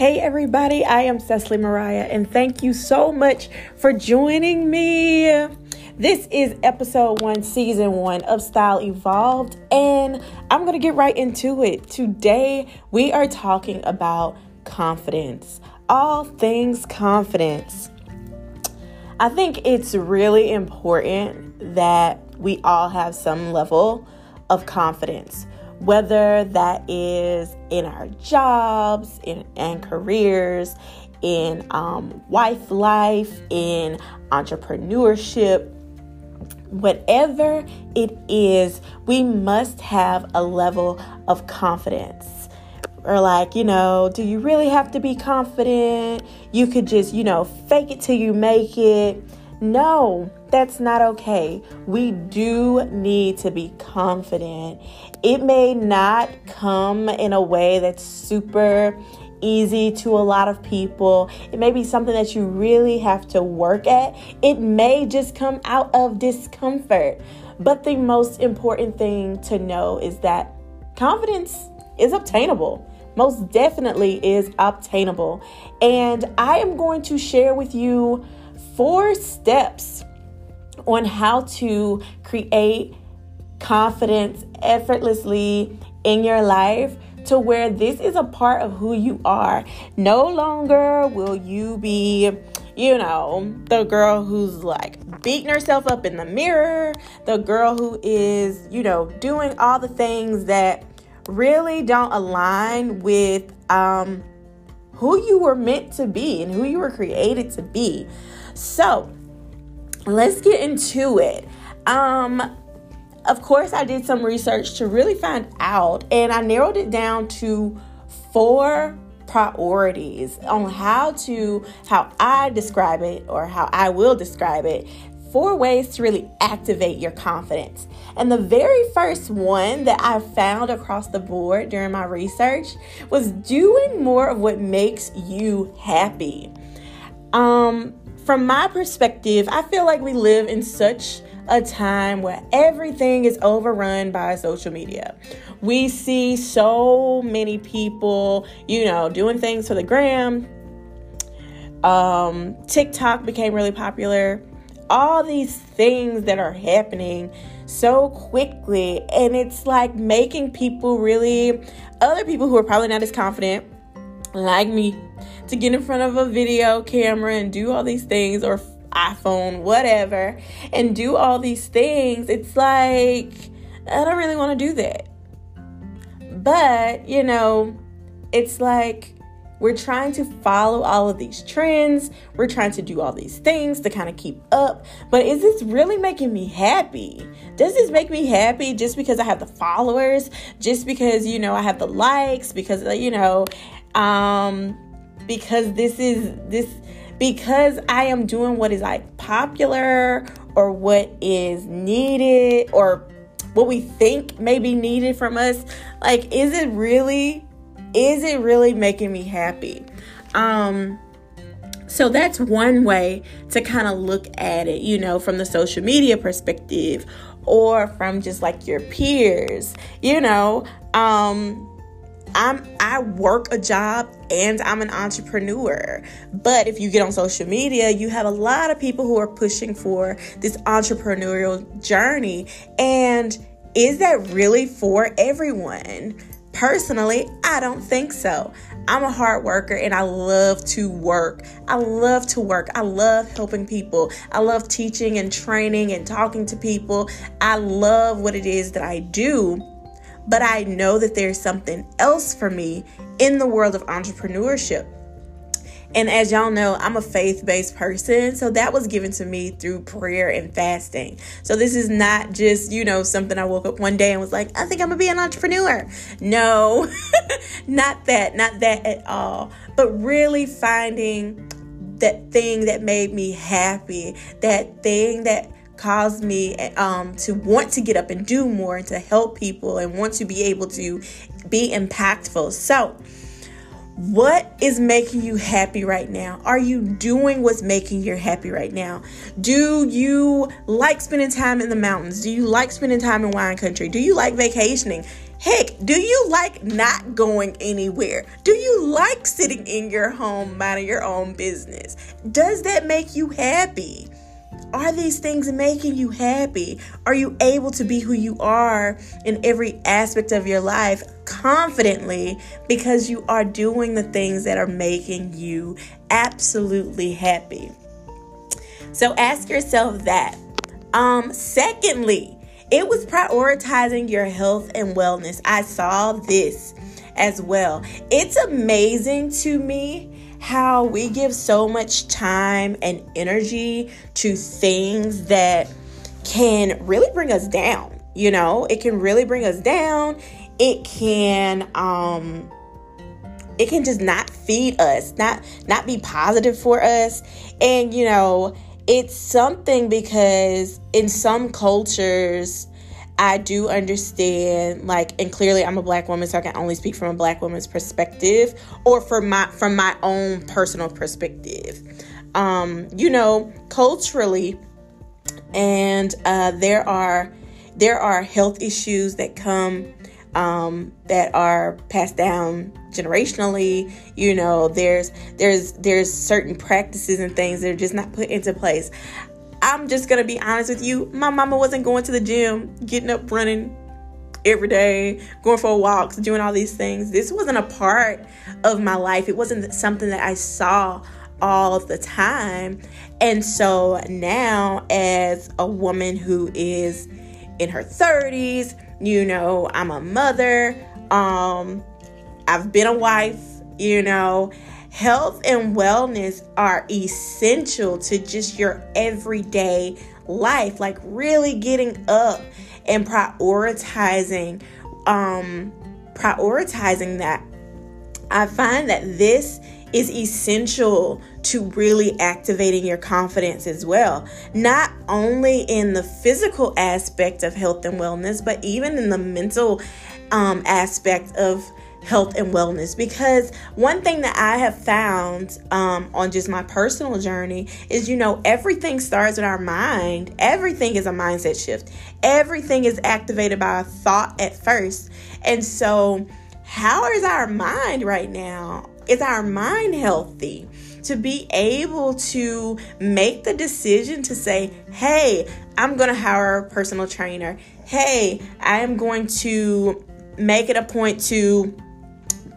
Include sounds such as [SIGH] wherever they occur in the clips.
Hey, everybody, I am Cecily Mariah, and thank you so much for joining me. This is episode one, season one of Style Evolved, and I'm to get right into it. Today, we are talking about confidence, all things confidence. I think it's really important that we all have some level of confidence whether that is in our jobs in, and careers, in um, wife life, in entrepreneurship, whatever it is, we must have a level of confidence. Or, like, you know, do you really have to be confident? You could just, you know, fake it till you make it. No, that's not okay. We do need to be confident. It may not come in a way that's super easy to a lot of people. It may be something that you really have to work at. It may just come out of discomfort. But the most important thing to know is that confidence is obtainable. Most definitely is obtainable. And I am going to share with you four steps on how to create confidence effortlessly in your life to where this is a part of who you are. No longer will you be, you know, the girl who's like beating herself up in the mirror, the girl who is, you know, doing all the things that really don't align with um who you were meant to be and who you were created to be. So, let's get into it. Um, of course, I did some research to really find out, and I narrowed it down to four priorities on how to how I describe it or how I will describe it four ways to really activate your confidence. And the very first one that I found across the board during my research was doing more of what makes you happy. Um from my perspective, I feel like we live in such a time where everything is overrun by social media. We see so many people, you know, doing things for the gram. Um, TikTok became really popular. All these things that are happening so quickly, and it's like making people really, other people who are probably not as confident, like me, to get in front of a video camera and do all these things or iPhone, whatever, and do all these things, it's like, I don't really want to do that. But, you know, it's like we're trying to follow all of these trends. We're trying to do all these things to kind of keep up. But is this really making me happy? Does this make me happy just because I have the followers? Just because, you know, I have the likes? Because, uh, you know, um, because this is this because I am doing what is like popular or what is needed or what we think may be needed from us like is it really is it really making me happy? Um so that's one way to kind of look at it you know from the social media perspective or from just like your peers you know? Um I'm I work a job and I'm an entrepreneur. But if you get on social media, you have a lot of people who are pushing for this entrepreneurial journey and is that really for everyone? Personally, I don't think so. I'm a hard worker and I love to work. I love to work. I love helping people. I love teaching and training and talking to people. I love what it is that I do but I know that there's something else for me in the world of entrepreneurship. And as y'all know, I'm a faith based person. So that was given to me through prayer and fasting. So this is not just, you know, something I woke up one day and was like, I think I'm going to be an entrepreneur. No, [LAUGHS] not that, not that at all. But really finding that thing that made me happy, that thing that caused me um, to want to get up and do more and to help people and want to be able to be impactful. So, what is making you happy right now? Are you doing what's making you happy right now? Do you like spending time in the mountains? Do you like spending time in wine country? Do you like vacationing? Heck, do you like not going anywhere? Do you like sitting in your home minding your own business? Does that make you happy? Are these things making you happy? Are you able to be who you are in every aspect of your life confidently because you are doing the things that are making you absolutely happy? So ask yourself that. Um secondly, it was prioritizing your health and wellness. I saw this as well. It's amazing to me how we give so much time and energy to things that can really bring us down. You know, it can really bring us down. It can um it can just not feed us, not not be positive for us. And you know, it's something because in some cultures, I do understand, like, and clearly I'm a black woman, so I can only speak from a black woman's perspective or from my from my own personal perspective. Um, you know, culturally, and uh, there are there are health issues that come um, that are passed down generationally you know there's there's there's certain practices and things that are just not put into place i'm just gonna be honest with you. My mama wasn't going to the gym getting up running every day going for walks doing all these things. This wasn't a part of my life. It wasn't something that i saw all the time. And so now as a woman who is in her 30s you know i'm a mother. Um I've been a wife, you know. Health and wellness are essential to just your everyday life, like really getting up and prioritizing um prioritizing that. I find that this is essential to really activating your confidence as well. Not only in the physical aspect of health and wellness, but even in the mental um, aspect of health and wellness because one thing that I have found um, on just my personal journey is you know, everything starts in our mind, everything is a mindset shift, everything is activated by a thought at first. And so, how is our mind right now? Is our mind healthy? To be able to make the decision to say, hey, I'm going to hire a personal trainer. Hey, I am going to make it a point to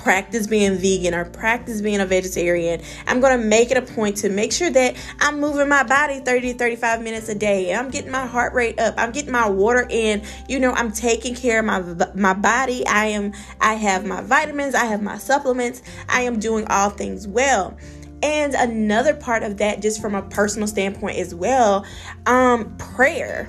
practice being vegan or practice being a vegetarian. I'm going to make it a point to make sure that I'm moving my body 30 to 35 minutes a day. I'm getting my heart rate up. I'm getting my water in. You know, I'm taking care of my my body. I am I have my vitamins, I have my supplements. I am doing all things well. And another part of that just from a personal standpoint as well, um prayer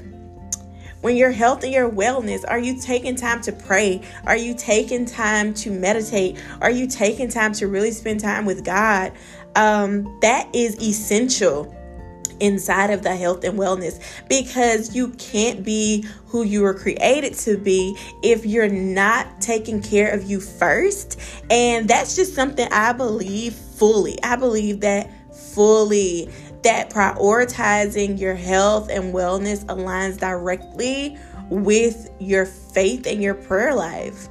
when your health and your wellness, are you taking time to pray? Are you taking time to meditate? Are you taking time to really spend time with God? Um, that is essential inside of the health and wellness because you can't be who you were created to be if you're not taking care of you first. And that's just something I believe fully. I believe that fully that prioritizing your health and wellness aligns directly with your faith and your prayer life.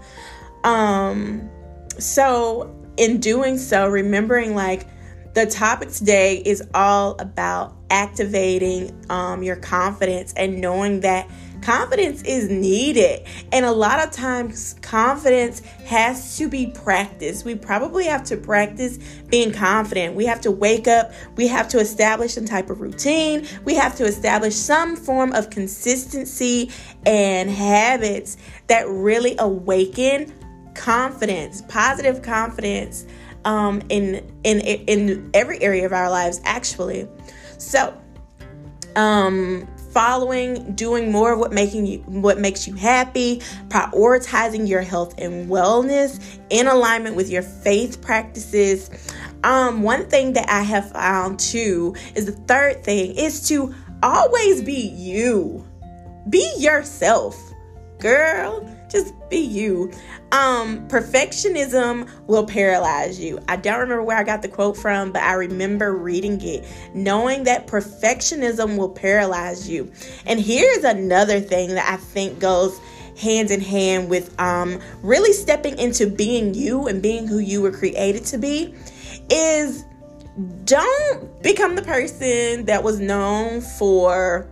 Um so in doing so remembering like the topic today is all about activating um, your confidence and knowing that confidence is needed. And a lot of times, confidence has to be practiced. We probably have to practice being confident. We have to wake up, we have to establish some type of routine, we have to establish some form of consistency and habits that really awaken confidence, positive confidence um, in in in every area of our lives actually. So, um, following, doing more of what making you what makes you happy, prioritizing your health and wellness in alignment with your faith practices. Um, one thing that I have found too is the third thing is to always be you. Be yourself. Girl, just be you. Um, perfectionism will paralyze you. I don't remember where I got the quote from, but I remember reading it, knowing that perfectionism will paralyze you. And here's another thing that I think goes hand in hand with um, really stepping into being you and being who you were created to be is don't become the person that was known for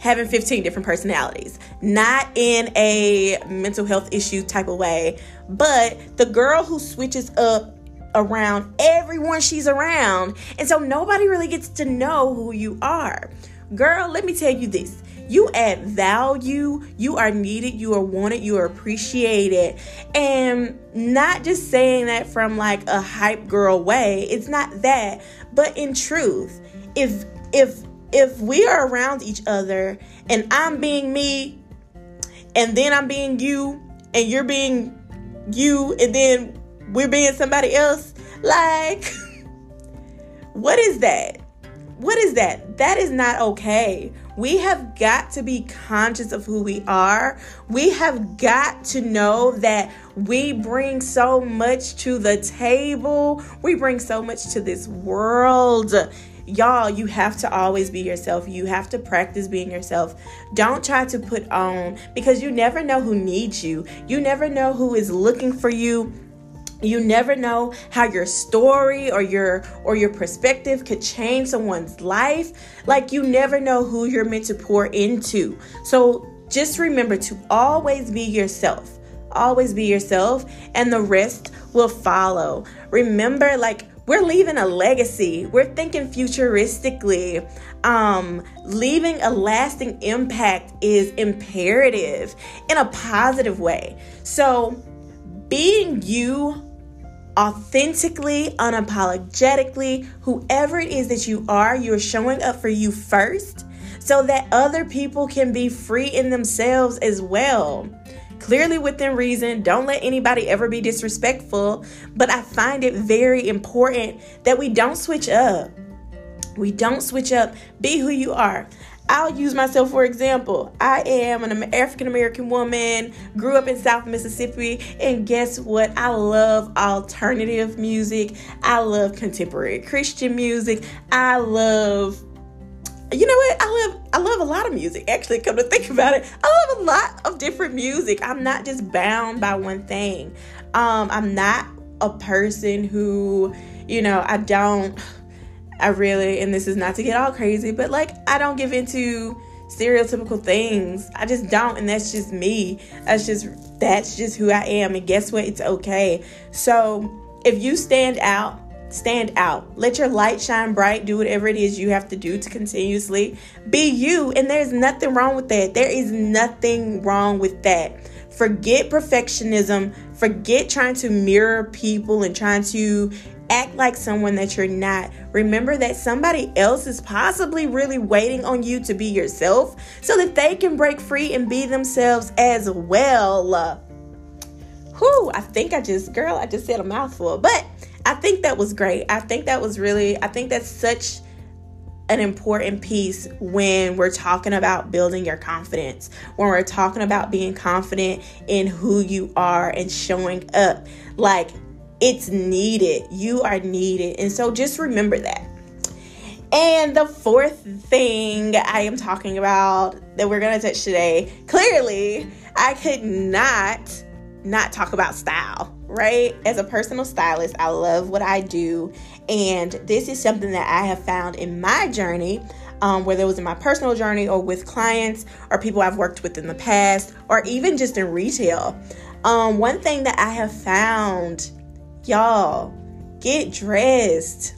having 15 different personalities. Not in a mental health issue type of way, but the girl who switches up around everyone she's around. And so nobody really gets to know who you are. Girl, let me tell you this. You add value, you are needed, you are wanted, you are appreciated. And not just saying that from like a hype girl way. It's not that, but in truth, if if if we are around each other and I'm being me and then I'm being you and you're being you and then we're being somebody else, like [LAUGHS] what is that? What is that? That is not okay. We have got to be conscious of who we are. We have got to know that we bring so much to the table. We bring so much to this world. Y'all, you have to always be yourself. You have to practice being yourself. Don't try to put on because you never know who needs you. You never know who is looking for you you never know how your story or your or your perspective could change someone's life like you never know who you're meant to pour into so just remember to always be yourself always be yourself and the rest will follow remember like we're leaving a legacy. We're thinking futuristically. Um leaving a lasting impact is imperative in a positive way. So being you authentically, unapologetically, whoever it is that you are, you're showing up for you first so that other people can be free in themselves as well. Clearly within reason, don't let anybody ever be disrespectful, but I find it very important that we don't switch up. We don't switch up. Be who you are. I'll use myself for example. I am an African American woman, grew up in South Mississippi, and guess what? I love alternative music. I love contemporary Christian music. I love you know what? I love I love a lot of music. Actually, come to think about it, I love a lot of different music. I'm not just bound by one thing. Um, I'm not a person who, you know, I don't I really, and this is not to get all crazy, but like I don't give into stereotypical things. I just don't, and that's just me. That's just that's just who I am. And guess what? It's okay. So if you stand out, stand out. Let your light shine bright. Do whatever it is you have to do to continuously be you. And there's nothing wrong with that. There is nothing wrong with that. Forget perfectionism. Forget trying to mirror people and trying to act like someone that you're not. Remember that somebody else is possibly really waiting on you to be yourself so that they can break free and be themselves as well. Whew, I think I just, girl, I just said a mouthful, but I think that was great. I think that was really, I think that's such an important piece when we're talking about building your confidence, when we're talking about being confident in who you are and showing up. Like, it's needed. You are needed. And so just remember that. And the fourth thing I am talking about that we're going to touch today, clearly, I could not not talk about style, right? As a personal stylist, I love what I do. And this is something that I have found in my journey, um, whether it was in my personal journey or with clients or people I've worked with in the past, or even just in retail. Um, one thing that I have found Y'all, get dressed.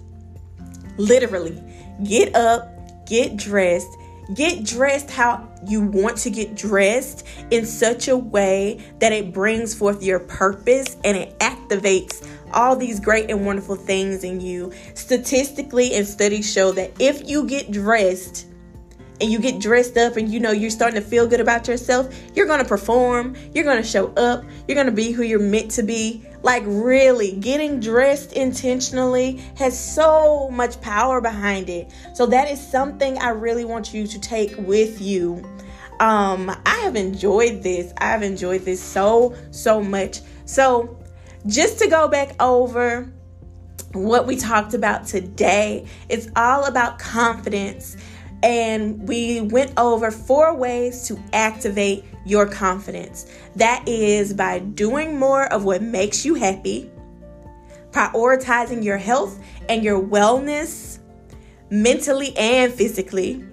Literally, get up, get dressed, get dressed how you want to get dressed in such a way that it brings forth your purpose and it activates all these great and wonderful things in you. Statistically, and studies show that if you get dressed, and you get dressed up and you know you're starting to feel good about yourself, you're going to perform, you're going to show up, you're going to be who you're meant to be. Like, really, getting dressed intentionally has so much power behind it. So, that is something I really want you to take with you. Um, I have enjoyed this. I have enjoyed this so, so much. So, just to go back over what we talked about today, it's all about confidence and we went over four ways to activate your confidence. That is by doing more of what makes you happy, prioritizing your health and your wellness mentally and physically,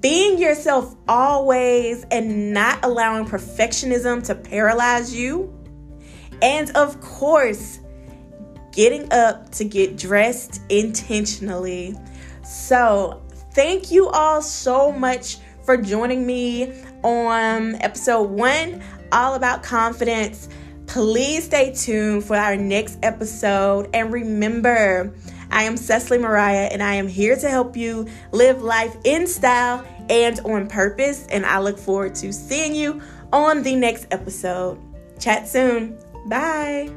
being yourself always and not allowing perfectionism to paralyze you, and of course, getting up to get dressed intentionally. So, thank you all so much for joining me on episode one, all about confidence. Please stay tuned for our next episode. And remember, I am Cecily Mariah, and I am here to help you live life in style and on purpose. And I look forward to seeing you on the next episode. Chat soon. Bye.